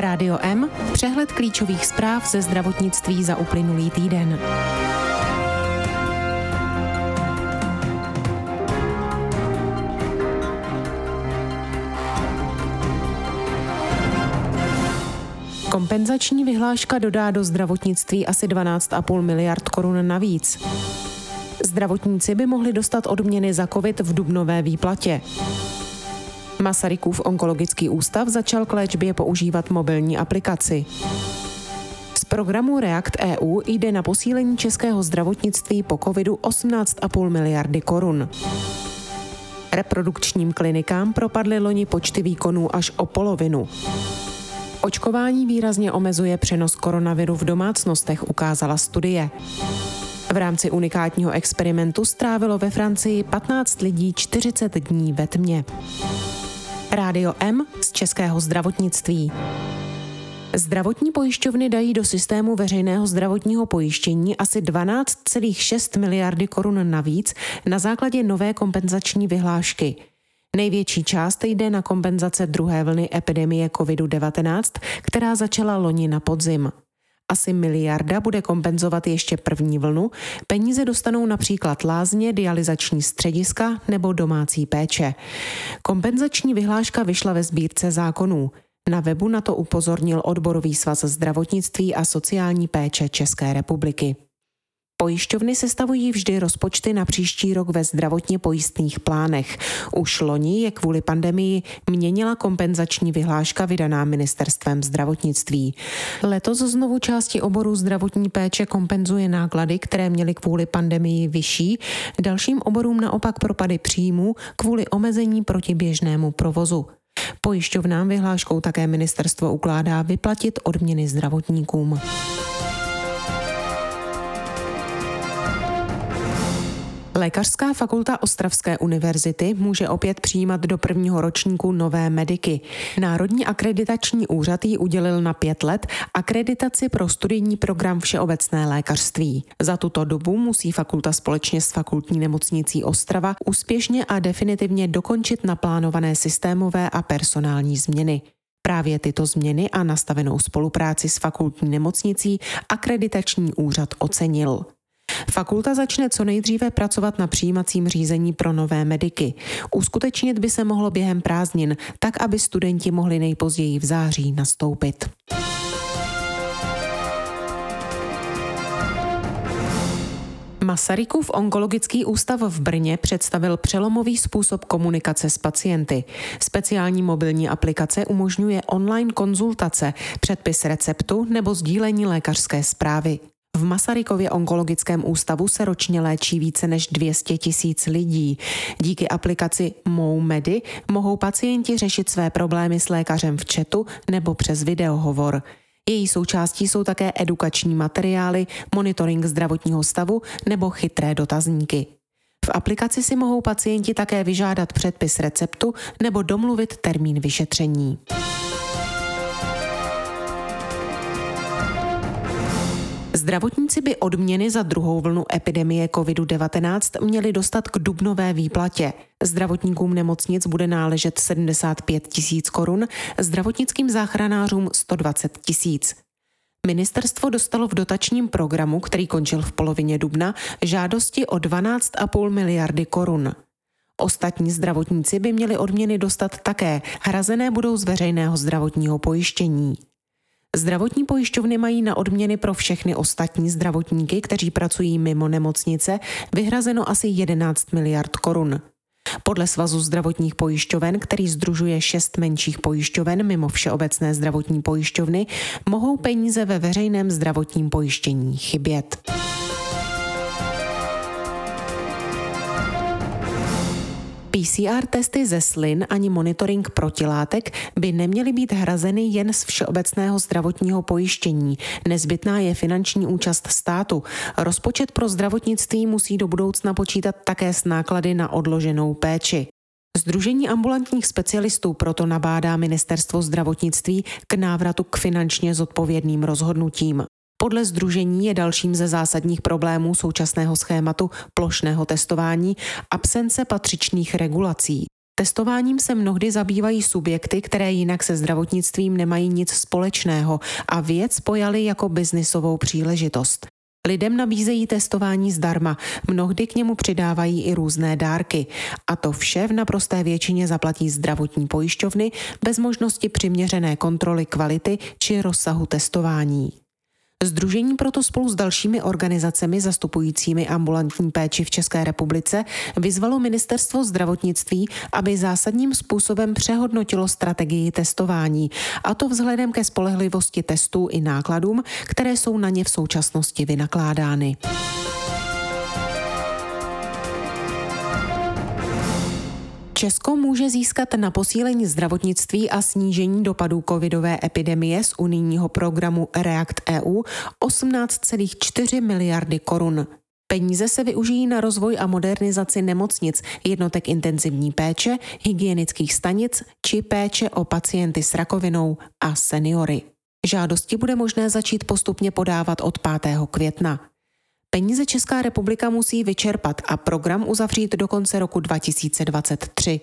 Rádio M, přehled klíčových zpráv ze zdravotnictví za uplynulý týden. Kompenzační vyhláška dodá do zdravotnictví asi 12,5 miliard korun navíc. Zdravotníci by mohli dostat odměny za COVID v dubnové výplatě. Masarykův onkologický ústav začal k léčbě používat mobilní aplikaci. Z programu React EU jde na posílení českého zdravotnictví po covidu 18,5 miliardy korun. Reprodukčním klinikám propadly loni počty výkonů až o polovinu. Očkování výrazně omezuje přenos koronaviru v domácnostech, ukázala studie. V rámci unikátního experimentu strávilo ve Francii 15 lidí 40 dní ve tmě. Rádio M z českého zdravotnictví. Zdravotní pojišťovny dají do systému veřejného zdravotního pojištění asi 12,6 miliardy korun navíc na základě nové kompenzační vyhlášky. Největší část jde na kompenzace druhé vlny epidemie COVID-19, která začala loni na podzim. Asi miliarda bude kompenzovat ještě první vlnu, peníze dostanou například lázně, dializační střediska nebo domácí péče. Kompenzační vyhláška vyšla ve sbírce zákonů. Na webu na to upozornil odborový svaz zdravotnictví a sociální péče České republiky. Pojišťovny sestavují vždy rozpočty na příští rok ve zdravotně pojistných plánech. Už loni je kvůli pandemii měnila kompenzační vyhláška vydaná ministerstvem zdravotnictví. Letos znovu části oboru zdravotní péče kompenzuje náklady, které měly kvůli pandemii vyšší, dalším oborům naopak propady příjmů kvůli omezení proti běžnému provozu. Pojišťovnám vyhláškou také ministerstvo ukládá vyplatit odměny zdravotníkům. Lékařská fakulta Ostravské univerzity může opět přijímat do prvního ročníku nové mediky. Národní akreditační úřad jí udělil na pět let akreditaci pro studijní program všeobecné lékařství. Za tuto dobu musí fakulta společně s fakultní nemocnicí Ostrava úspěšně a definitivně dokončit naplánované systémové a personální změny. Právě tyto změny a nastavenou spolupráci s fakultní nemocnicí akreditační úřad ocenil. Fakulta začne co nejdříve pracovat na přijímacím řízení pro nové mediky. Uskutečnit by se mohlo během prázdnin, tak aby studenti mohli nejpozději v září nastoupit. Masarykův onkologický ústav v Brně představil přelomový způsob komunikace s pacienty. Speciální mobilní aplikace umožňuje online konzultace, předpis receptu nebo sdílení lékařské zprávy. V Masarykově onkologickém ústavu se ročně léčí více než 200 tisíc lidí. Díky aplikaci MouMedy mohou pacienti řešit své problémy s lékařem v chatu nebo přes videohovor. Její součástí jsou také edukační materiály, monitoring zdravotního stavu nebo chytré dotazníky. V aplikaci si mohou pacienti také vyžádat předpis receptu nebo domluvit termín vyšetření. Zdravotníci by odměny za druhou vlnu epidemie COVID-19 měli dostat k dubnové výplatě. Zdravotníkům nemocnic bude náležet 75 tisíc korun, zdravotnickým záchranářům 120 tisíc. Ministerstvo dostalo v dotačním programu, který končil v polovině dubna, žádosti o 12,5 miliardy korun. Ostatní zdravotníci by měli odměny dostat také, hrazené budou z veřejného zdravotního pojištění. Zdravotní pojišťovny mají na odměny pro všechny ostatní zdravotníky, kteří pracují mimo nemocnice, vyhrazeno asi 11 miliard korun. Podle Svazu zdravotních pojišťoven, který združuje šest menších pojišťoven mimo všeobecné zdravotní pojišťovny, mohou peníze ve veřejném zdravotním pojištění chybět. PCR testy ze slin ani monitoring protilátek by neměly být hrazeny jen z všeobecného zdravotního pojištění. Nezbytná je finanční účast státu. Rozpočet pro zdravotnictví musí do budoucna počítat také s náklady na odloženou péči. Združení ambulantních specialistů proto nabádá ministerstvo zdravotnictví k návratu k finančně zodpovědným rozhodnutím. Podle združení je dalším ze zásadních problémů současného schématu plošného testování absence patřičných regulací. Testováním se mnohdy zabývají subjekty, které jinak se zdravotnictvím nemají nic společného a věc pojali jako biznisovou příležitost. Lidem nabízejí testování zdarma, mnohdy k němu přidávají i různé dárky. A to vše v naprosté většině zaplatí zdravotní pojišťovny bez možnosti přiměřené kontroly kvality či rozsahu testování. Združení proto spolu s dalšími organizacemi zastupujícími ambulantní péči v České republice vyzvalo ministerstvo zdravotnictví, aby zásadním způsobem přehodnotilo strategii testování, a to vzhledem ke spolehlivosti testů i nákladům, které jsou na ně v současnosti vynakládány. Česko může získat na posílení zdravotnictví a snížení dopadů covidové epidemie z unijního programu REACT EU 18,4 miliardy korun. Peníze se využijí na rozvoj a modernizaci nemocnic, jednotek intenzivní péče, hygienických stanic či péče o pacienty s rakovinou a seniory. Žádosti bude možné začít postupně podávat od 5. května. Peníze Česká republika musí vyčerpat a program uzavřít do konce roku 2023.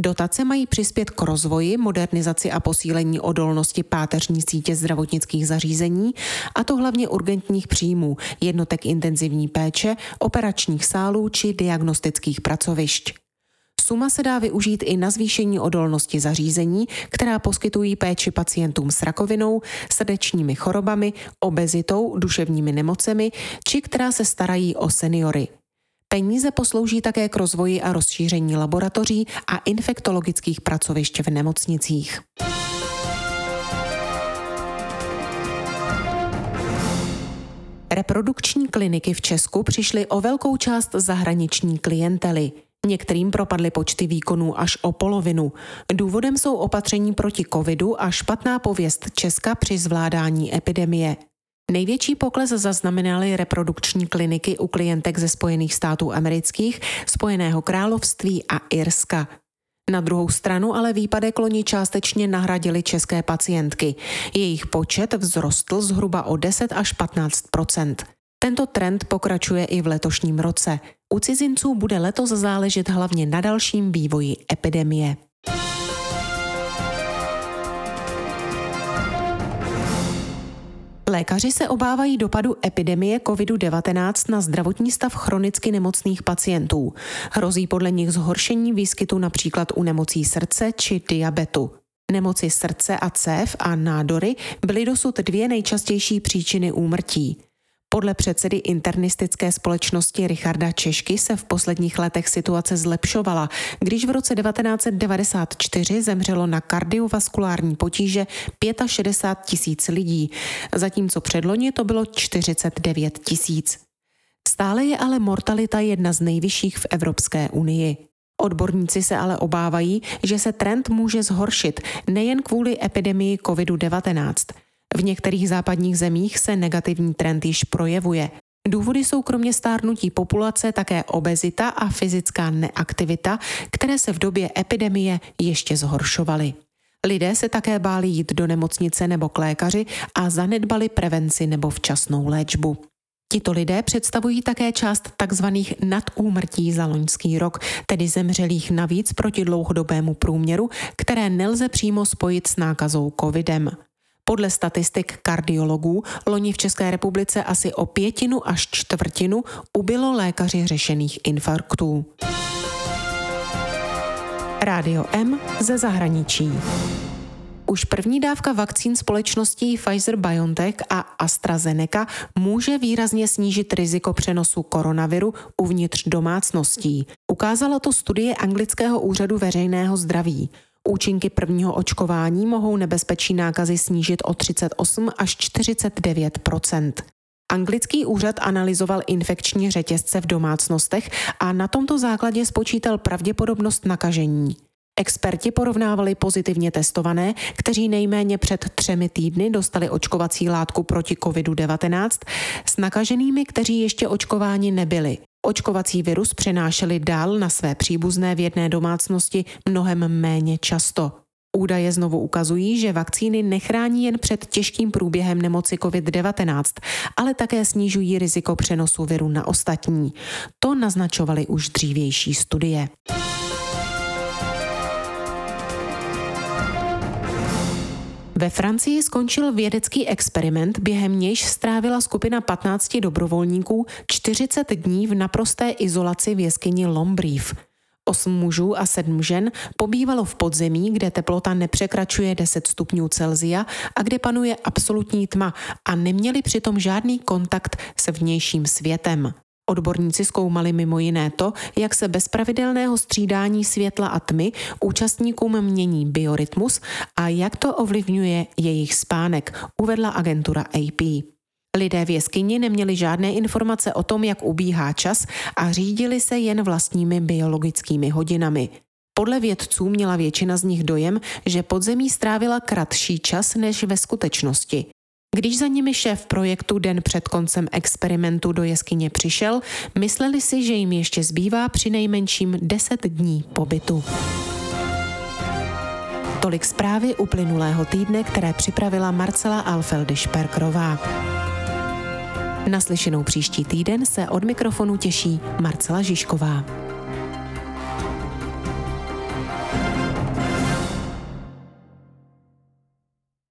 Dotace mají přispět k rozvoji, modernizaci a posílení odolnosti páteřní sítě zdravotnických zařízení, a to hlavně urgentních příjmů, jednotek intenzivní péče, operačních sálů či diagnostických pracovišť. Suma se dá využít i na zvýšení odolnosti zařízení, která poskytují péči pacientům s rakovinou, srdečními chorobami, obezitou, duševními nemocemi či která se starají o seniory. Peníze poslouží také k rozvoji a rozšíření laboratoří a infektologických pracovišť v nemocnicích. Reprodukční kliniky v Česku přišly o velkou část zahraniční klientely. Některým propadly počty výkonů až o polovinu. Důvodem jsou opatření proti covidu a špatná pověst Česka při zvládání epidemie. Největší pokles zaznamenaly reprodukční kliniky u klientek ze Spojených států amerických, Spojeného království a Irska. Na druhou stranu ale výpadek loni částečně nahradili české pacientky. Jejich počet vzrostl zhruba o 10 až 15 tento trend pokračuje i v letošním roce. U cizinců bude letos záležet hlavně na dalším vývoji epidemie. Lékaři se obávají dopadu epidemie COVID-19 na zdravotní stav chronicky nemocných pacientů. Hrozí podle nich zhoršení výskytu například u nemocí srdce či diabetu. Nemoci srdce a cév a nádory byly dosud dvě nejčastější příčiny úmrtí. Podle předsedy internistické společnosti Richarda Češky se v posledních letech situace zlepšovala, když v roce 1994 zemřelo na kardiovaskulární potíže 65 tisíc lidí, zatímco předloni to bylo 49 tisíc. Stále je ale mortalita jedna z nejvyšších v Evropské unii. Odborníci se ale obávají, že se trend může zhoršit nejen kvůli epidemii COVID-19. V některých západních zemích se negativní trend již projevuje. Důvody jsou kromě stárnutí populace také obezita a fyzická neaktivita, které se v době epidemie ještě zhoršovaly. Lidé se také báli jít do nemocnice nebo k lékaři a zanedbali prevenci nebo včasnou léčbu. Tito lidé představují také část takzvaných nadúmrtí za loňský rok, tedy zemřelých navíc proti dlouhodobému průměru, které nelze přímo spojit s nákazou covidem. Podle statistik kardiologů loni v České republice asi o pětinu až čtvrtinu ubylo lékaři řešených infarktů. Rádio M ze zahraničí. Už první dávka vakcín společností Pfizer-BioNTech a AstraZeneca může výrazně snížit riziko přenosu koronaviru uvnitř domácností. Ukázala to studie Anglického úřadu veřejného zdraví. Účinky prvního očkování mohou nebezpečí nákazy snížit o 38 až 49% Anglický úřad analyzoval infekční řetězce v domácnostech a na tomto základě spočítal pravděpodobnost nakažení. Experti porovnávali pozitivně testované, kteří nejméně před třemi týdny dostali očkovací látku proti COVID-19 s nakaženými, kteří ještě očkováni nebyli. Očkovací virus přenášeli dál na své příbuzné v jedné domácnosti mnohem méně často. Údaje znovu ukazují, že vakcíny nechrání jen před těžkým průběhem nemoci COVID-19, ale také snižují riziko přenosu viru na ostatní. To naznačovaly už dřívější studie. Ve Francii skončil vědecký experiment, během nějž strávila skupina 15 dobrovolníků 40 dní v naprosté izolaci v jeskyni Lombrief. Osm mužů a sedm žen pobývalo v podzemí, kde teplota nepřekračuje 10 stupňů Celzia a kde panuje absolutní tma a neměli přitom žádný kontakt se vnějším světem. Odborníci zkoumali mimo jiné to, jak se bez pravidelného střídání světla a tmy účastníkům mění biorytmus a jak to ovlivňuje jejich spánek, uvedla agentura AP. Lidé v jeskyni neměli žádné informace o tom, jak ubíhá čas a řídili se jen vlastními biologickými hodinami. Podle vědců měla většina z nich dojem, že podzemí strávila kratší čas než ve skutečnosti. Když za nimi šéf projektu den před koncem experimentu do jeskyně přišel, mysleli si, že jim ještě zbývá při nejmenším 10 dní pobytu. Tolik zprávy uplynulého týdne, které připravila Marcela Alfeldy Šperkrová. Naslyšenou příští týden se od mikrofonu těší Marcela Žižková.